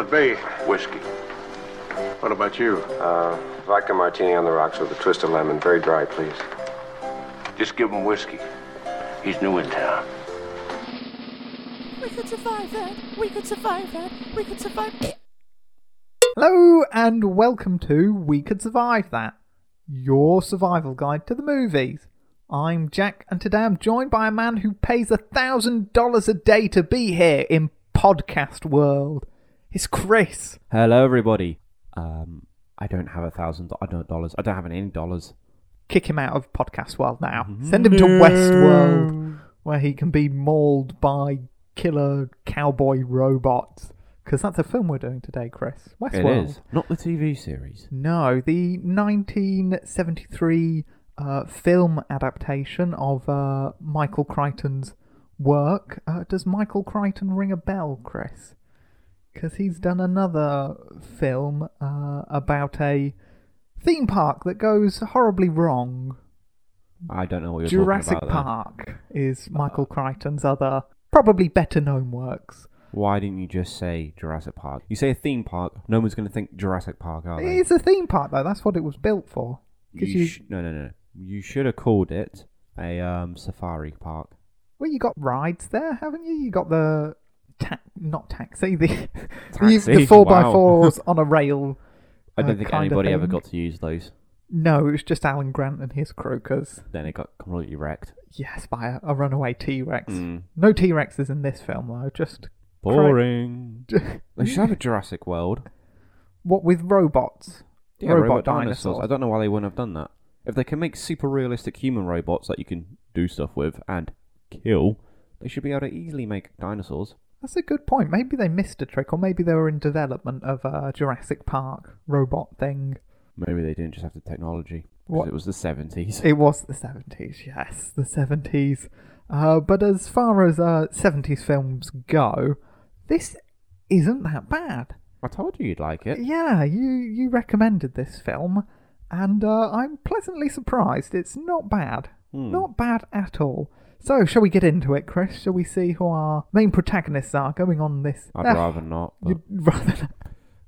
it be? Whiskey. What about you? Uh, vodka martini on the rocks with a twist of lemon. Very dry, please. Just give him whiskey. He's new in town. We could survive that. We could survive that. We could survive. Hello and welcome to We Could Survive That, your survival guide to the movies. I'm Jack, and today I'm joined by a man who pays a thousand dollars a day to be here in podcast world. It's Chris. Hello, everybody. Um, I don't have a thousand. I don't dollars. I don't have any dollars. Kick him out of podcast world now. Send him to Westworld, where he can be mauled by killer cowboy robots. Because that's a film we're doing today, Chris. It Westworld. is not the TV series. No, the 1973 uh, film adaptation of uh, Michael Crichton's work. Uh, does Michael Crichton ring a bell, Chris? Because he's done another film uh, about a theme park that goes horribly wrong. I don't know what you're Jurassic talking about. Jurassic Park is Michael Crichton's other, probably better known works. Why didn't you just say Jurassic Park? You say a theme park. No one's going to think Jurassic Park, are they? It's a theme park, though. That's what it was built for. You you- sh- no, no, no. You should have called it a um, safari park. Well, you got rides there, haven't you? You got the ta- not taxi, the the, Taxi? the four by fours on a rail. I uh, don't think kinda anybody ever thing. got to use those. No, it was just Alan Grant and his crew. Cause Then it got completely wrecked. yes, by a, a runaway T Rex. Mm. No T Rexes in this film though. Just Boring. They should have a Jurassic World. what with robots? Yeah, robot, dinosaurs. dinosaurs. I don't know why they wouldn't have done that. If they can make super realistic human robots that you can do stuff with and kill, they should be able to easily make dinosaurs. That's a good point. Maybe they missed a trick, or maybe they were in development of a Jurassic Park robot thing. Maybe they didn't just have the technology. What? It was the 70s. It was the 70s, yes, the 70s. Uh, but as far as uh, 70s films go, this isn't that bad. I told you you'd like it. Yeah, you, you recommended this film, and uh, I'm pleasantly surprised. It's not bad. Hmm. Not bad at all. So, shall we get into it, Chris? Shall we see who our main protagonists are going on this? I'd Ah, rather not. but You'd rather not.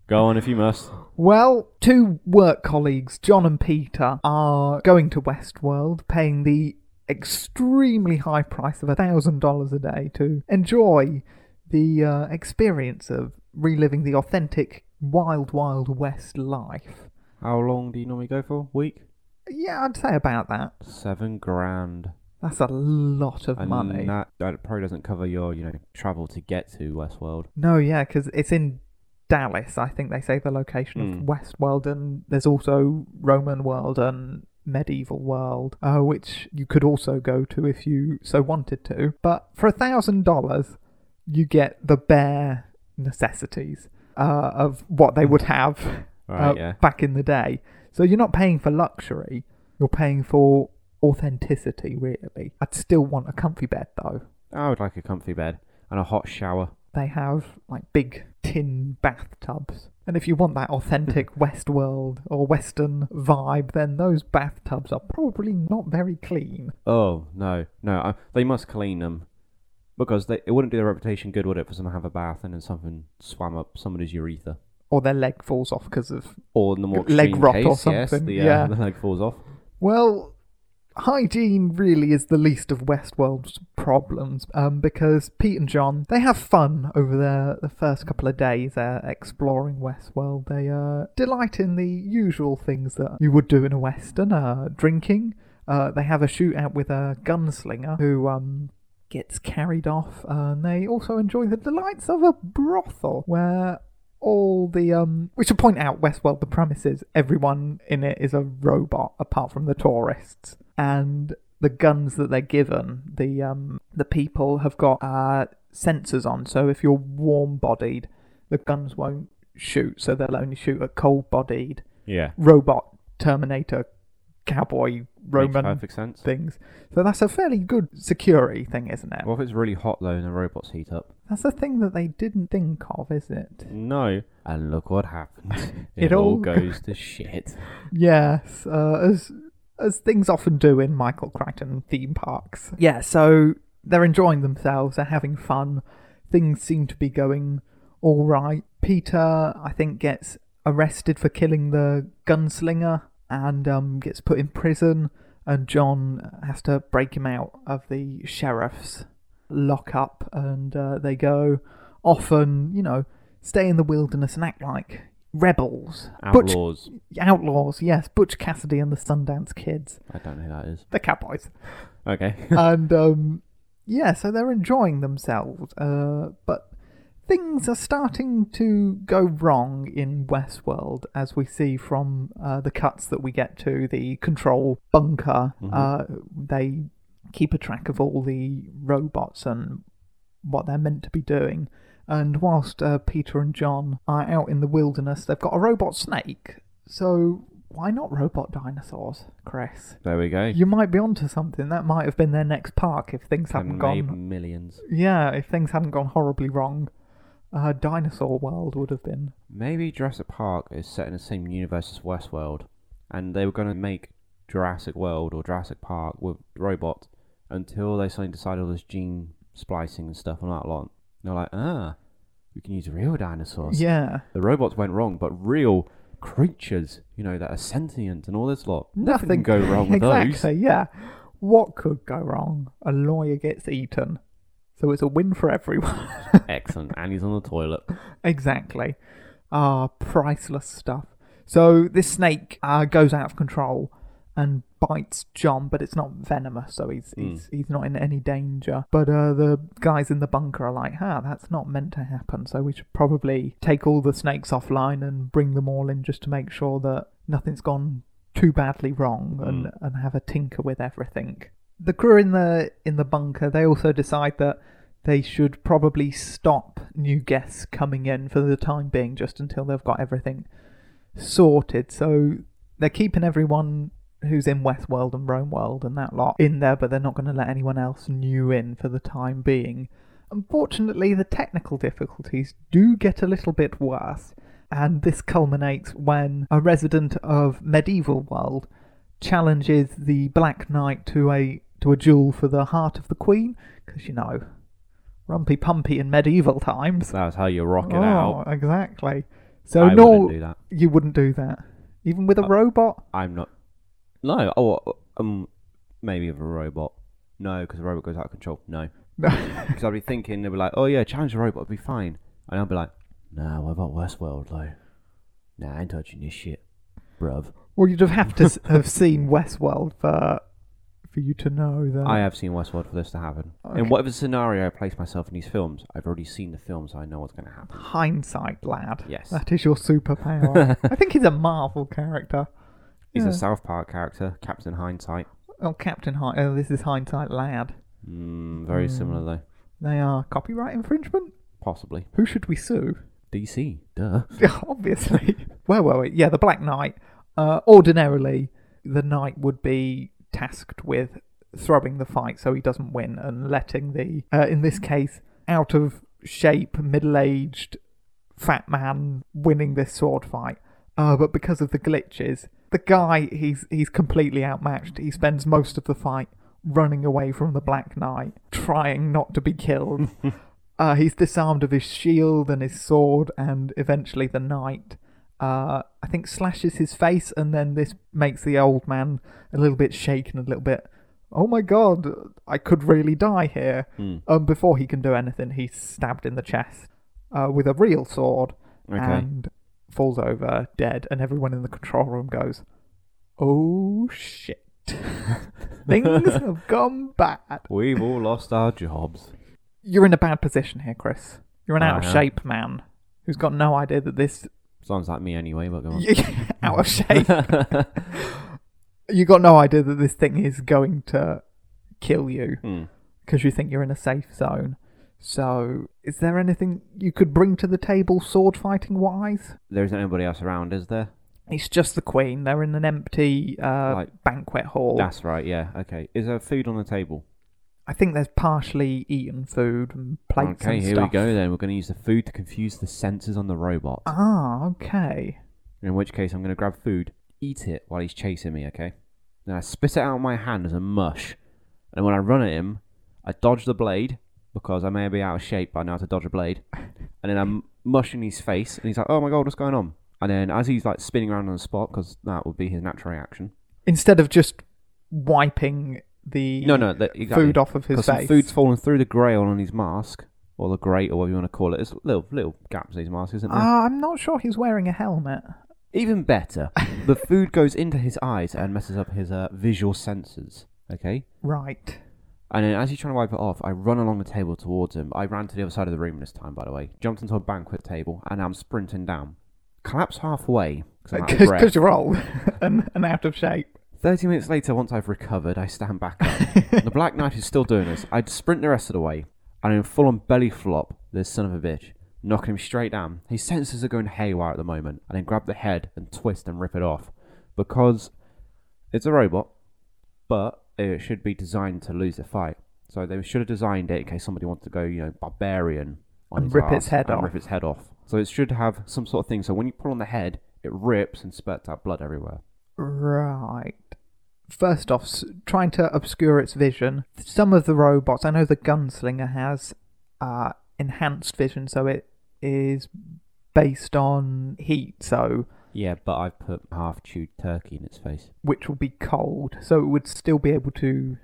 Go on if you must. Well, two work colleagues, John and Peter, are going to Westworld, paying the extremely high price of a thousand dollars a day to enjoy the uh, experience of reliving the authentic Wild Wild West life. How long do you normally go for? Week? Yeah, I'd say about that. Seven grand. That's a lot of And money. that, that probably doesn't cover your, you know, travel to get to Westworld. No, yeah, because it's in Dallas. I think they say the location of Hmm. Westworld, and there's also Roman World and Medieval World, uh, which you could also go to if you so wanted to. But for a thousand dollars, you get the bare necessities uh, of what they would have Right, uh, yeah. back in the day. So you're not paying for luxury; you're paying for authenticity. Really, I'd still want a comfy bed though. I would like a comfy bed and a hot shower. they have like big tin bathtubs. And if you want that authentic Westworld or Western vibe, then those bathtubs are probably not very clean. Oh, no. No, I, they must clean them. Because they, it wouldn't do their reputation good, would it, for someone to have a bath and then something swam up somebody's urethra? Or their leg falls off because of. Or in the more Leg rot case, or yes, something, the, uh, yeah. the leg falls off. Well, hygiene really is the least of Westworld's problems um, because Pete and John, they have fun over their, the first couple of days uh, exploring Westworld. They uh, delight in the usual things that you would do in a Western uh, drinking. Uh, they have a shootout with a gunslinger who um, gets carried off, uh, and they also enjoy the delights of a brothel where all the um we should point out Westworld the premises everyone in it is a robot apart from the tourists and the guns that they're given the um the people have got uh sensors on so if you're warm bodied the guns won't shoot so they'll only shoot at cold bodied Yeah. robot terminator cowboy roman things so that's a fairly good security thing isn't it What if it's really hot, though, and the robots heat up? that's a thing that they didn't think of is it No. And look what happens. It It, all all goes to shit. Yes, uh, as as things often do in Michael Crichton theme parks. Yeah, so they're enjoying themselves, they're having fun. Things seem to be going all right. Peter, I think, gets arrested for killing the gunslinger and um, gets put in prison. And John has to break him out of the sheriff's lockup, and uh, they go off and you know stay in the wilderness and act like rebels, Butch- Outlaws. outlaws. Yes, Butch Cassidy and the Sundance Kids, I don't know who that is. the cowboys. Okay. and um, yeah, so they're enjoying themselves. Uh, but things are starting to go wrong in Westworld, as we see from uh, the cuts that we get to the control bunker. Uh, they keep a track of all the robots and what they're meant to be doing. And whilst uh, Peter and John are out in the wilderness, they've got a robot snake. So why not robot dinosaurs, Chris? there we go. You might be onto something. That might have been their next park if things made gone. millions. Yeah, if things hadn't gone horribly wrong, uh, Dinosaur World would have been. Maybe Jurassic Park is set in the same universe as Westworld, and they were going to make Jurassic World or Jurassic Park with robots until they suddenly decided all this gene splicing and stuff and that lot. They're like, ah, we can use real dinosaurs. Yeah, The robots went wrong, but real creatures, you know, that are sentient and all this lot. Nothing can go wrong with exactly. Yeah, what could go wrong? A lawyer gets eaten, so it's a win for everyone. Excellent. And he's on the toilet. exactly. Ah, priceless stuff. So this snake uh, goes out of control and bites John, but it's not venomous, so he's he's he's not in any danger. But uh, the guys in the bunker are like, "Ah, that's not meant to happen." So we should probably take all the snakes offline and bring them all in just to make sure that nothing's gone too badly wrong and, and have a tinker with everything. The crew in the in the bunker they also decide that they should probably stop new guests coming in for the time being, just until they've got everything sorted. So they're keeping everyone who's in Westworld and Rome World and that lot in there, but they're not going to let anyone else new in for the time being. Unfortunately, the technical difficulties do get a little bit worse, and this culminates when a resident of Medieval World challenges the Black Knight to a to a duel for the heart of the Queen, because you know, rumpy pumpy in medieval times. That's how you rock it oh, out. exactly. So I no, wouldn't you wouldn't do that, even with a uh, robot. I'm not. No. Oh, um, maybe with a robot. No, because the robot goes out of control. No. Because I'd be thinking, they'd be like, oh yeah, challenge the robot, it'll be fine. And I'd be like, nah, what about Westworld, though? Nah, I ain't touching this shit, bruv. well, you'd have have to s- have seen Westworld for for you to know that. I have seen Westworld for this to happen. Okay. In whatever scenario I place myself in these films, I've already seen the film, so I know what's going to happen. Hindsight, lad. Yes. that is your superpower. I think he's a Marvel character. He's a South Park character, Captain Hindsight. Oh, Captain Hind. Oh, this is Hindsight Lad. Mm, very similar, though. They are copyright infringement. Possibly. Who should we sue? DC, duh. Obviously. Where were we? Yeah, the Black Knight. Uh, ordinarily, the knight would be tasked with throwing the fight so he doesn't win and letting the, uh, in this case, out of shape, middle aged fat man winning this sword fight. Uh, but because of the glitches, the guy he's he's completely outmatched. He spends most of the fight running away from the Black Knight, trying not to be killed. uh, he's disarmed of his shield and his sword, and eventually the knight, uh, I think, slashes his face, and then this makes the old man a little bit shaken, a little bit. Oh my god, I could really die here. Um, before he can do anything, he's stabbed in the chest uh, with a real sword Okay. and falls over dead, and everyone in the control room goes, "Oh shit, things have gone bad." We've all lost our jobs. You're in a bad position here, Chris. You're an out of shape man who's got no idea that this Sounds like me anyway, but go on. out of shape. you got no idea that this thing is going to kill you Hmm. because you think you're in a safe zone. So, is there anything you could bring to the table, sword fighting wise? There isn't anybody else around, is there? It's just the Queen. They're in an empty uh, Like- banquet hall. That's right, yeah. Okay. Is there food on the table? I think there's partially eaten food and plates okay, and here stuff. we go then. We're going to use the food to confuse the sensors on the robot. Ah, okay. In which case, I'm going to grab food, eat it while he's chasing me, okay? Then I spit it out of my hand as a mush. And when I run at him, I dodge the blade, because I may be out of shape, know how to dodge a blade. And then I'm mushing his face, and he's like, "Oh my god, what's going on?" And then as he's like spinning around on the spot, because that would be his natural reaction. Instead of just wiping the No, no, that, exactly. food off of his face. food's fallen through the grail on his mask, or the grate, or whatever you want to call it. There's little little gaps in his mask, isn't there? Ah, I'm not sure he's wearing a helmet. Even better, the food goes into his eyes and messes up his uh, visual sensors. Okay. Right. And then as he's trying to wipe it off, I run along the table towards him. I ran to the other side of the room this time, by the way. Jumped into a banquet table, and I'm sprinting down. Collapse halfway because I'm out of breath. Because you're old and, and out of shape. 30 minutes later, once I've recovered, I stand back up. the Black Knight is still doing this. I'd sprint the rest of the way, and in full on belly flop, this son of a bitch, knocking him straight down. His senses are going haywire at the moment, and then grab the head and twist and rip it off. Because it's a robot, but it should be designed to lose a fight. So they should have designed it in case somebody wanted to go, you know, barbarian on And his rip its head and off. rip its head off. So it should have some sort of thing. So when you pull on the head, it rips and spurts out blood everywhere. Right. First off, trying to obscure its vision. Some of the robots, I know the gunslinger has uh, enhanced vision, so it is based on heat, so Yeah, but I've put half chewed turkey in its face. which will be cold, so it would still be able to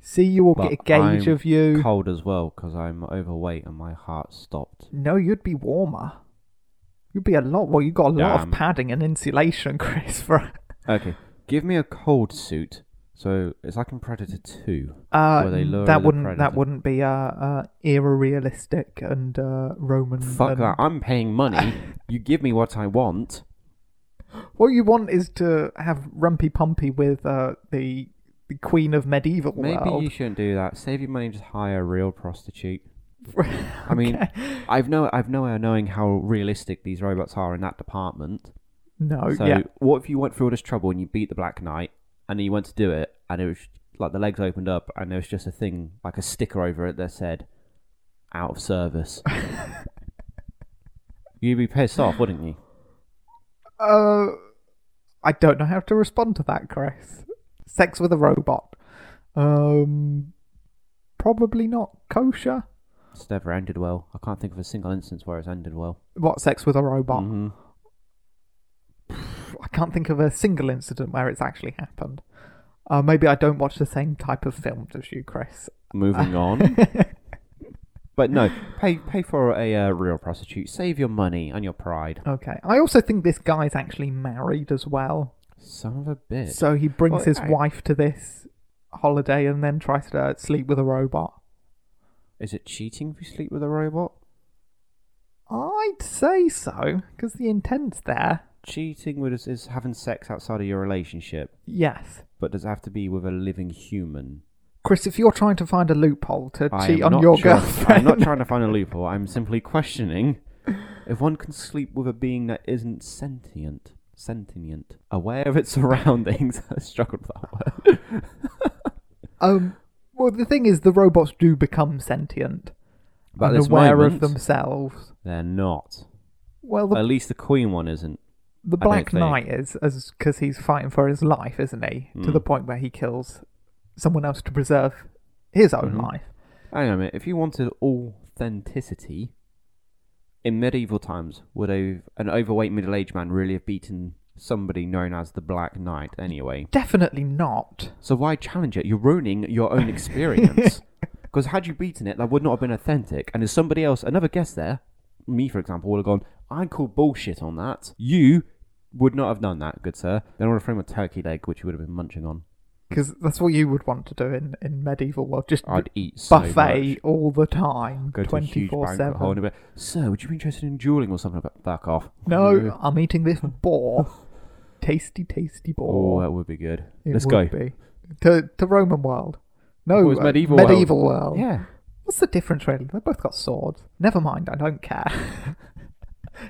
see you or get a gauge I'm of you. Cold as well because I'm overweight and my heart stopped. No, you'd be warmer. You'd be a lot. Well, you got a lot of padding and insulation, Chris. For Okay, give me a cold suit. So it's like in Predator 2. uh, they that wouldn't that predator. wouldn't be uh, uh era realistic and uh, Roman. Fuck and- that. I'm paying money. you give me what I want. What you want is to have Rumpy Pumpy with uh, the the queen of medieval Maybe world. you shouldn't do that. Save your money and just hire a real prostitute. I mean, Okay. I've no, I've no way of knowing how realistic these robots are in that department. no, So, yeah, what if you went through all this trouble and you beat the Black Knight, and then you went to do it, and it was like the legs opened up, and there was just a thing like a sticker over it that said "out of service." You'd be pissed off, wouldn't you? Uh, I don't know how to respond to that, Chris. Sex with a robot. Um, probably not kosher. It's never ended well. I can't think of a single instance where it's ended well. What sex with a robot? hmm I can't think of a single incident where it's actually happened. Uh, maybe I don't watch the same type of films as you, Chris. Moving on. But no, pay pay for a uh, real prostitute. Save your money and your pride. Okay. I also think this guy's actually married as well. Son of a bitch. So he brings Well, his I- wife to this holiday and then tries to sleep with a robot. Is it cheating if you sleep with a robot? I'd say so, because the intent's there. Cheating with is, is having sex outside of your relationship, Yes. but does it have to be with a living human? Chris, if you're trying to find a loophole to I cheat am on not your try- girlfriend, I'm not trying to find a loophole. I'm simply questioning if one can sleep with a being that isn't sentient, sentient, aware of its surroundings. I struggled with that word. um, well, the thing is, the robots do become sentient But at and this aware moment, of themselves. They're not. Well, the, At least the Queen one isn't. the I don't Black think. Knight is, as because he's fighting for his life, isn't he? To the point where he kills someone else to preserve his own Mhm. life. Hang on a minute. If you wanted authenticity, in medieval times, would a, an overweight middle-aged man really have beaten somebody known as the Black Knight anyway? Definitely not. So why challenge it? You're ruining your own experience. Because had you beaten it, that would not have been authentic. And if somebody else, another guest there, me for example, would have gone, I call bullshit on that. You would not have done that, good sir. Then I would have thrown a turkey leg, which you would have been munching on. Because that's what you would want to do in, in medieval world. Just I'd eat so buffet much. all the time, Go to a huge 24 banquet hall and 7. be like, Sir, would you be interested in dueling or something? But back off. No, I'm eating this boar. tasty, tasty boar. Oh, boar. that would be good. It Let's would go. Be. To, to Roman world. No, Oh, it's uh, medieval world. medieval world. Yeah. What's the difference, really? They both got swords. Never mind, I don't care.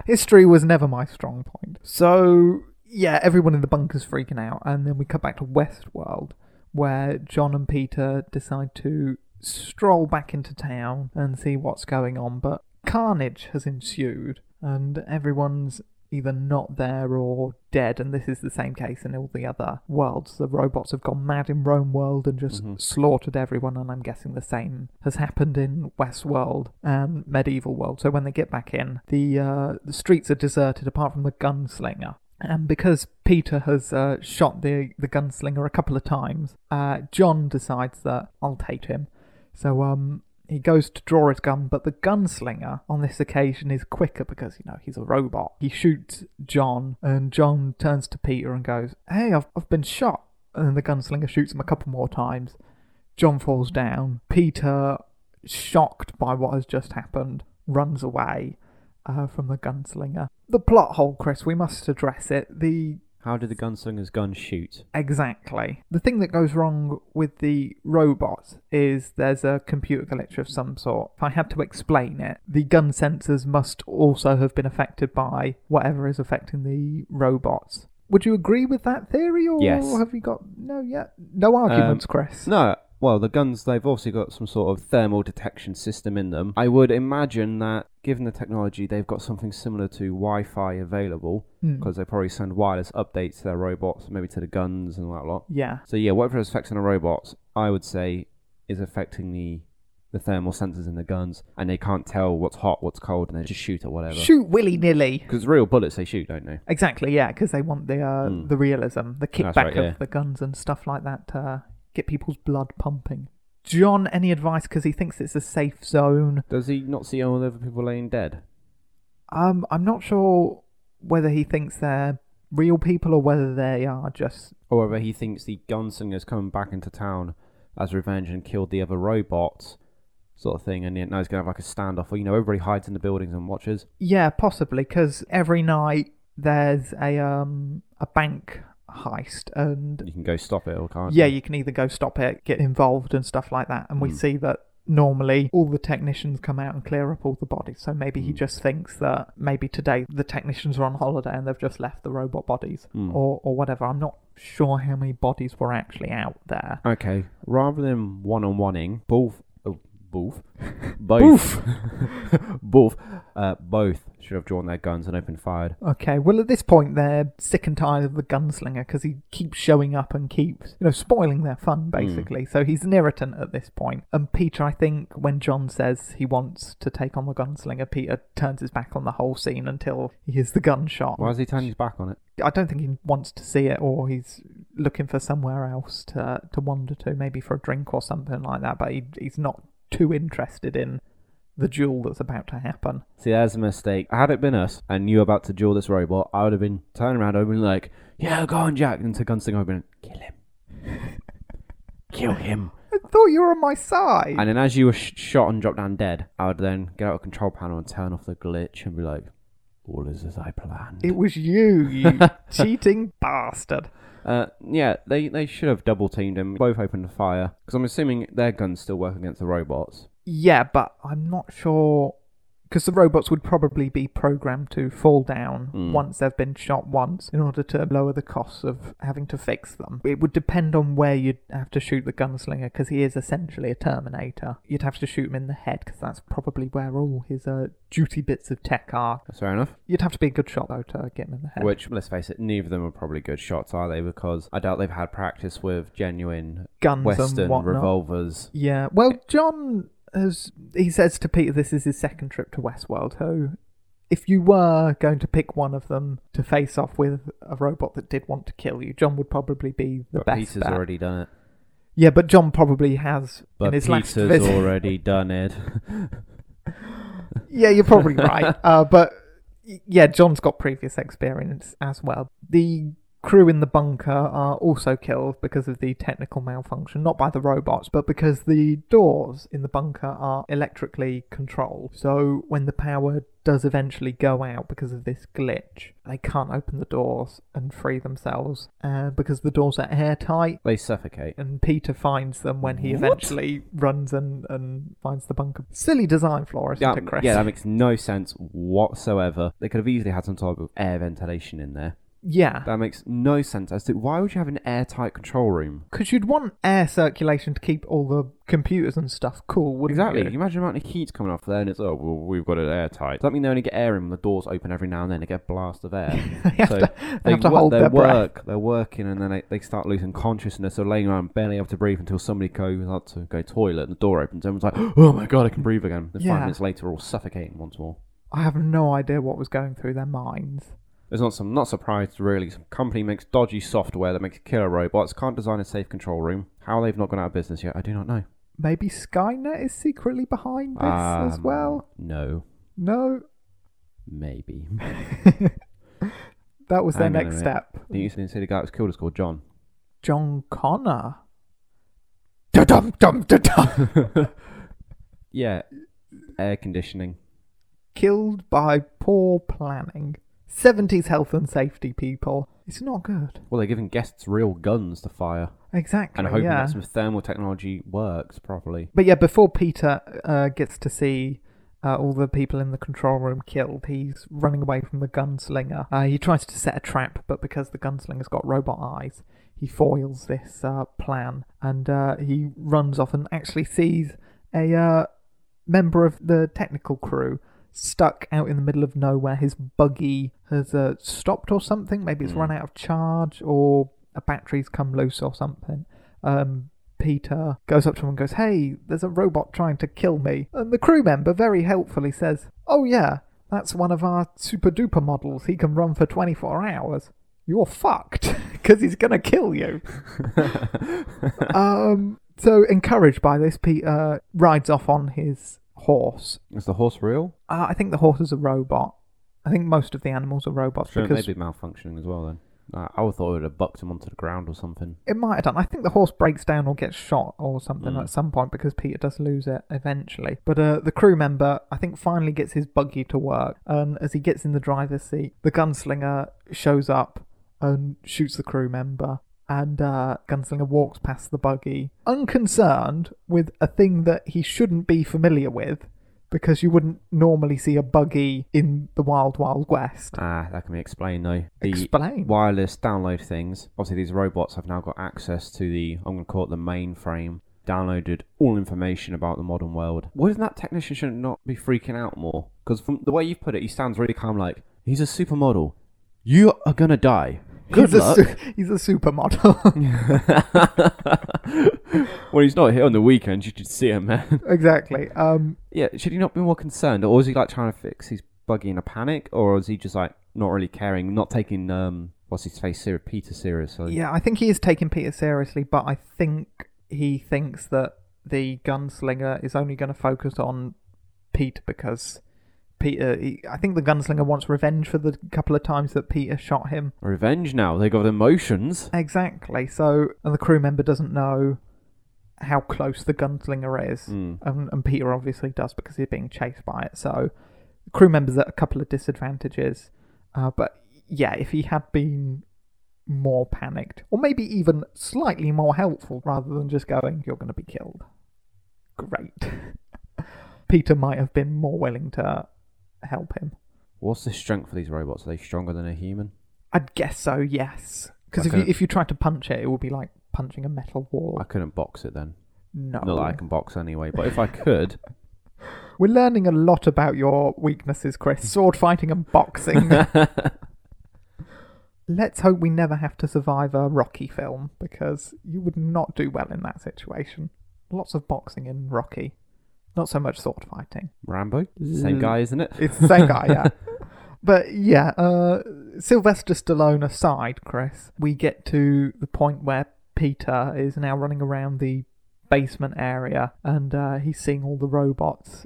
History was never my strong point. So, yeah, everyone in the bunker's freaking out, and then we cut back to Westworld, where John and Peter decide to stroll back into town and see what's going on, but carnage has ensued, and everyone's either not there or dead, and this is the same case in all the other worlds. The robots have gone mad in Rome world and just slaughtered everyone, and I'm guessing the same has happened in West world and medieval world. So when they get back in, the uh, the streets are deserted apart from the gunslinger. And because Peter has uh, shot the the gunslinger a couple of times, uh, John decides that I'll take him. So um, he goes to draw his gun, but the gunslinger on this occasion is quicker because you know he's a robot. He shoots John, and John turns to Peter and goes, "Hey, I've I've been shot." And the gunslinger shoots him a couple more times. John falls down. Peter, shocked by what has just happened, runs away uh, from the gunslinger. The plot hole, Chris, we must address it. The How did the gunslinger's gun shoot? Exactly. The thing that goes wrong with the robot is there's a computer glitch of some sort. If I had to explain it, the gun sensors must also have been affected by whatever is affecting the robots. Would you agree with that theory, or Yes. have you got no yet? No arguments, Um, Chris. No, well, the guns, they've obviously got some sort of thermal detection system in them. I would imagine that, given the technology, they've got something similar to Wi Fi available, Hmm. because they probably send wireless updates to their robots, maybe to the guns and all that lot. Yeah. So, yeah, whatever is affecting the robots, I would say is affecting the. The thermal sensors in the guns, and they can't tell what's hot, what's cold, and they just shoot or whatever. Shoot willy nilly. Because real bullets they shoot, don't they? Exactly, yeah, because they want the uh, Hmm. the realism, the kickback right, of yeah. the guns and stuff like that to get people's blood pumping. John, any advice? Because he thinks it's a safe zone. Does he not see all the other people laying dead? Um, I'm not sure whether he thinks they're real people or whether they are just. or whether he thinks the gunslinger's coming back into town as revenge and killed the other robots, sort of thing, and now he's gonna have like a standoff. Or you know, everybody hides in the buildings and watches. Yeah, possibly, because every night there's a um a bank heist, and You can go stop it or can't. yeah, you? you can either go stop it, get involved, and stuff like that. And we Mm. see that normally all the technicians come out and clear up all the bodies. So maybe he Mm. just thinks that maybe today the technicians are on holiday and they've just left the robot bodies Mm. or, or whatever. I'm not sure how many bodies were actually out there. Okay, rather than one on oneing, both, both, both, both, uh, both should have drawn their guns and opened fired. Okay, well at this point they're sick and tired of the gunslinger because he keeps showing up and keeps, you know, spoiling their fun basically. So he's an irritant at this point. And Peter, I think, when John says he wants to take on the gunslinger, Peter turns his back on the whole scene until he hears the gunshot. Why is he turning his back on it? I don't think he wants to see it, or he's looking for somewhere else to to wander to, maybe for a drink or something like that. But he, he's not too interested in the duel that's about to happen. See, there's a mistake. Had it been us and you were about to duel this robot, I would have been turning around, I would have been like, "Yeah, go on, Jack," and to gunslinger, I've been, "Kill him, kill him." I thought you were on my side. And then as you were sh- shot and dropped down dead, I would then get out a control panel and turn off the glitch and be like, all is as I planned. It was you, you cheating bastard. Uh, yeah, they, they should have double teamed him. Both opened fire. Because I'm assuming their guns still work against the robots. Yeah, but I'm not sure because the robots would probably be programmed to fall down Hmm. once they've been shot once in order to lower the costs of having to fix them. It would depend on where you'd have to shoot the gunslinger because he is essentially a Terminator. You'd have to shoot him in the head because that's probably where all his uh, duty bits of tech are. That's fair enough. You'd have to be a good shot though to get him in the head. Which, let's face it, neither of them are probably good shots, are they? Because I doubt they've had practice with genuine Guns Western and whatnot. revolvers. Yeah, well, John has. He says to Peter, this is his second trip to Westworld. So, if you were going to pick one of them to face off with a robot that did want to kill you, John would probably be the But best. Peter's bet. already done it. Yeah, but John probably has But in his last Peter's visit. already done it. yeah, you're probably right. Uh, but yeah, John's got previous experience as well. The crew in the bunker are also killed because of the technical malfunction, not by the robots, but because the doors in the bunker are electrically controlled. So when the power does eventually go out because of this glitch, they can't open the doors and free themselves. Uh, because the doors are airtight, they suffocate. and Peter finds them when he What? eventually runs and, and finds the bunker. Silly design isn't Yeah, yeah, that makes no sense whatsoever. They could have easily had some type of air ventilation in there. Yeah. That makes no sense as to why would you have an airtight control room? Because you'd want air circulation to keep all the computers and stuff cool, wouldn't Exactly. you? Can you imagine the amount of heat coming off there, and it's oh well, we've got it airtight. Does that mean they only get air in when the doors open every now and then? They get a blast of air. They have so to- they have to wo- hold their breath. work. They're working, and then they, they start losing consciousness. They're laying around barely able to breathe until somebody goes out to go toilet, and the door opens. And everyone's like, "Oh my god, I can breathe again." Then Yeah. five minutes later, all suffocating once more. I have no idea what was going through their minds. It's not some not surprised really. Some company makes dodgy software that makes killer robots. Can't design a safe control room. How they've not gone out of business yet, I do not know. Maybe Skynet is secretly behind this as Um, well? No, No, maybe. that was their Hang next step. You used to say the guy that was killed is called John. John Connor. Da-dum, dum, da-dum. Yeah, air conditioning. Killed by poor planning. 70s health and safety people. It's not good. Well, they're giving guests real guns to fire Exactly. and hoping yeah. that some thermal technology works properly. But yeah, before Peter uh, gets to see uh, all the people in the control room killed, he's running away from the gunslinger. Uh, he tries to set a trap, but because the gunslinger's got robot eyes, he foils this uh, plan and uh, he runs off and actually sees a uh, member of the technical crew stuck out in the middle of nowhere. His buggy has uh, stopped or something. Maybe it's Hmm. run out of charge or a battery's come loose or something. Um, Peter goes up to him and goes, Hey, there's a robot trying to kill me. And the crew member very helpfully says, Oh, yeah, that's one of our super duper models. He can run for 24 hours. You're fucked because he's going to kill you. um, so, encouraged by this, Peter rides off on his horse. Is the horse real? Uh, I think the horse is a robot. I think most of the animals are robots Shouldn't because they be malfunctioning as well then? I I would thought it would have bucked him onto the ground or something. It might have done. I think the horse breaks down or gets shot or something Mm. at some point because Peter does lose it eventually. But uh, the crew member, I think, finally gets his buggy to work. And as he gets in the driver's seat, the gunslinger shows up and shoots the crew member. And uh, Gunslinger walks past the buggy, unconcerned with a thing that he shouldn't be familiar with, because you wouldn't normally see a buggy in the Wild Wild West. Ah, that can be explained though. The Explain. wireless download things. Obviously, these robots have now got access to the, I'm going to call it the mainframe. Downloaded all information about the modern world. Wouldn't that technician should not be freaking out more? Because from the way you've put it, he sounds really calm. Like he's a supermodel. You are gonna die. Good he's, luck. A su- he's a supermodel. well, he's not here on the weekends. You should see him, man. exactly. Um, yeah, should he not be more concerned, or is he like trying to fix his buggy in a panic, or is he just like not really caring, not taking um what's his face, Sir Peter seriously? yeah, I think he is taking Peter seriously, but I think he thinks that the gunslinger is only going to focus on Pete because Peter. He, I think the gunslinger wants revenge for the couple of times that Peter shot him. Revenge now. They got emotions. Exactly. So, and the crew member doesn't know how close the gunslinger is, Mm. and, and Peter obviously does because he's being chased by it. So, the crew member's at a couple of disadvantages. Uh, but yeah, if he had been more panicked, or maybe even slightly more helpful, rather than just going, "You're going to be killed," great. Peter might have been more willing to help him. What's the strength for these robots? Are they stronger than a human? I'd guess so. Yes, because if you if you tried to punch it, it would be like punching a metal wall. I couldn't box it then. no. Not that I can box anyway, but if I could, We're learning a lot about your weaknesses, Chris. Sword fighting and boxing. Let's hope we never have to survive a Rocky film because you would not do well in that situation. Lots of boxing in Rocky, not so much sword fighting. Rambo, same guy, isn't it? It's the same guy, yeah. But yeah, uh, Sylvester Stallone aside, Chris, we get to the point where Peter is now running around the basement area and uh, he's seeing all the robots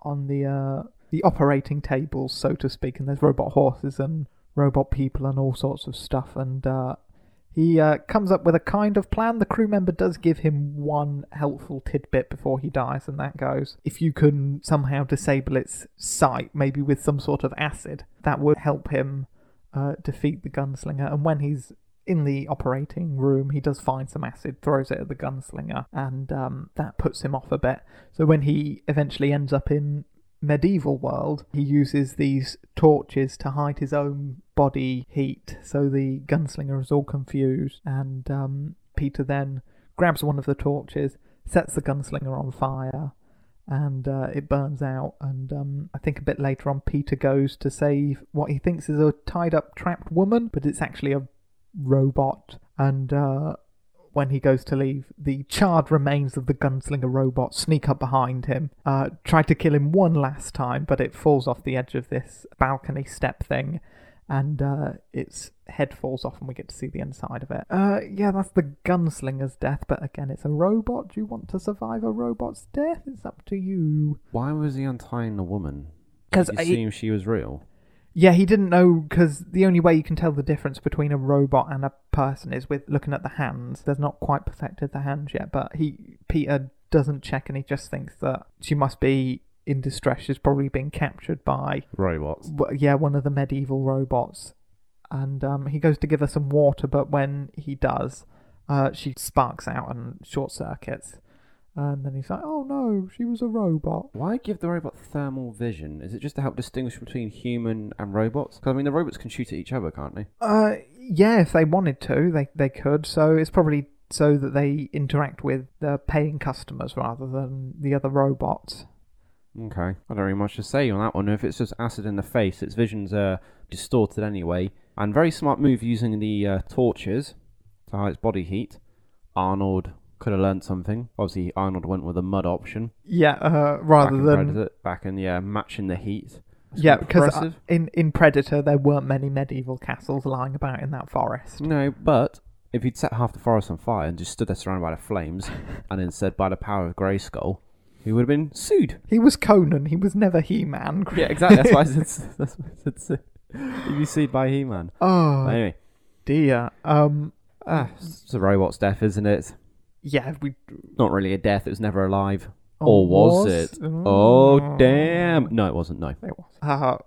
on the uh, the operating tables, so to speak, and there's robot horses and robot people and all sorts of stuff. And uh, he uh, comes up with a kind of plan. The crew member does give him one helpful tidbit before he dies, and that goes if you can somehow disable its sight, maybe with some sort of acid, that would help him uh, defeat the gunslinger. And when he's in the operating room, he does find some acid, throws it at the gunslinger, and um, that puts him off a bit. So when he eventually ends up in medieval world, he uses these torches to hide his own body heat. So the gunslinger is all confused, and um, Peter then grabs one of the torches, sets the gunslinger on fire, and uh, it burns out. And um, I think a bit later on, Peter goes to save what he thinks is a tied up, trapped woman, but it's actually a robot. And uh, when he goes to leave, the charred remains of the gunslinger robot sneak up behind him, uh, try to kill him one last time, but it falls off the edge of this balcony step thing. And uh, its head falls off, and we get to see the inside of it. Uh, yeah, that's the gunslinger's death, but again, it's a robot. Do you want to survive a robot's death? It's up to you. Why was he untying the woman? Because I- he assume she was real. Yeah, he didn't know because the only way you can tell the difference between a robot and a person is with looking at the hands. There's not quite perfected the hands yet, but he Peter doesn't check and he just thinks that she must be in distress. She's probably been captured by Robots. w- yeah one of the medieval robots, and um, he goes to give her some water, but when he does, uh, she sparks out and short circuits. And then he's like, "Oh no, she was a robot." Why give the robot thermal vision? Is it just to help distinguish between human and robots? Because I mean, the robots can shoot at each other, can't they? Uh, yeah, if they wanted to, they they could. So it's probably so that they interact with the paying customers rather than the other robots. Okay. I don't really much to say on that one. If it's just acid in the face, its vision's are distorted anyway. And very smart move using the uh, torches to hide its body heat. Arnold could have learned something. Obviously, Arnold went with a mud option. Yeah, uh, rather in than Predator, back in yeah, matching the heat. That's yeah, because impressive. in in Predator there weren't many medieval castles lying about in that forest. No, but if he'd set half the forest on fire and just stood there surrounded by the flames, and then said by the power of Grayskull, he would have been sued. He was Conan. He was never He-Man. Yeah, exactly. That's why I said. That's why I said He'd sued by He-Man. Oh But anyway, dear. Um. ah, it's a robot's death, isn't it? Yeah. We. Not really a death. It was never alive. Oh, or was, it? Oh Oh. damn! No, it wasn't. No. It was. Uh,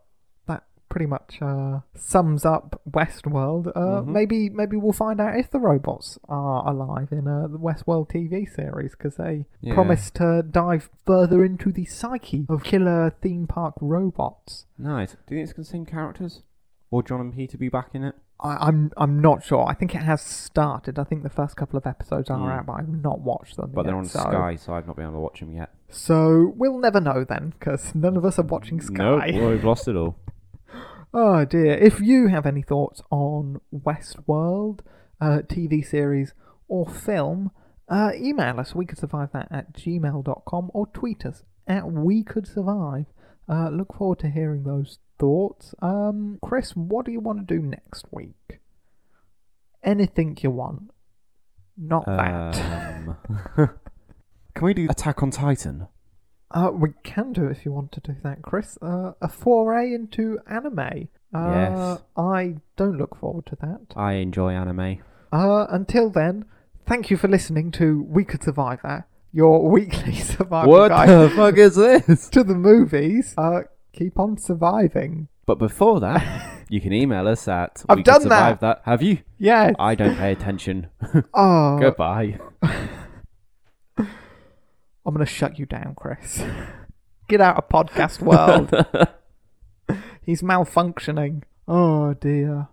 that pretty much uh, sums up Westworld. Uh, Mhm. Maybe maybe we'll find out if the robots are alive in uh, the Westworld TV series because they Yeah. promised to dive further into the psyche of killer theme park robots. Nice. Do you think it's the same characters? Or John and Peter be back in it? I, I'm I'm not sure. I think it has started. I think the first couple of episodes are Mm. out, but I've not watched them. But yet, they're on so. Sky, so I've not been able to watch them yet. So we'll never know then, because none of us are watching Sky. Nope, well, we've lost it all. Oh dear. If you have any thoughts on Westworld, uh, TV series, or film, uh, email us. We could survive that at gmail.com or tweet us at We Could Survive. Uh, look forward to hearing those thoughts. Um, Chris, what do you want to do next week? Anything you want. Not that. Um, can we do Attack on Titan? Uh, we can do it if you want to do that, Chris. Uh, a foray into anime. Uh, Yes. I don't look forward to that. I enjoy anime. Uh, until then, thank you for listening to We Could Survive That, your weekly survival What guide the fuck is this? to the movies. Uh, keep on surviving. But before that, you can email us at I've done survive that. Have you? Yes. I don't pay attention. oh, Goodbye. I'm going to shut you down, Chris. Get out of podcast world. He's malfunctioning. Oh, dear.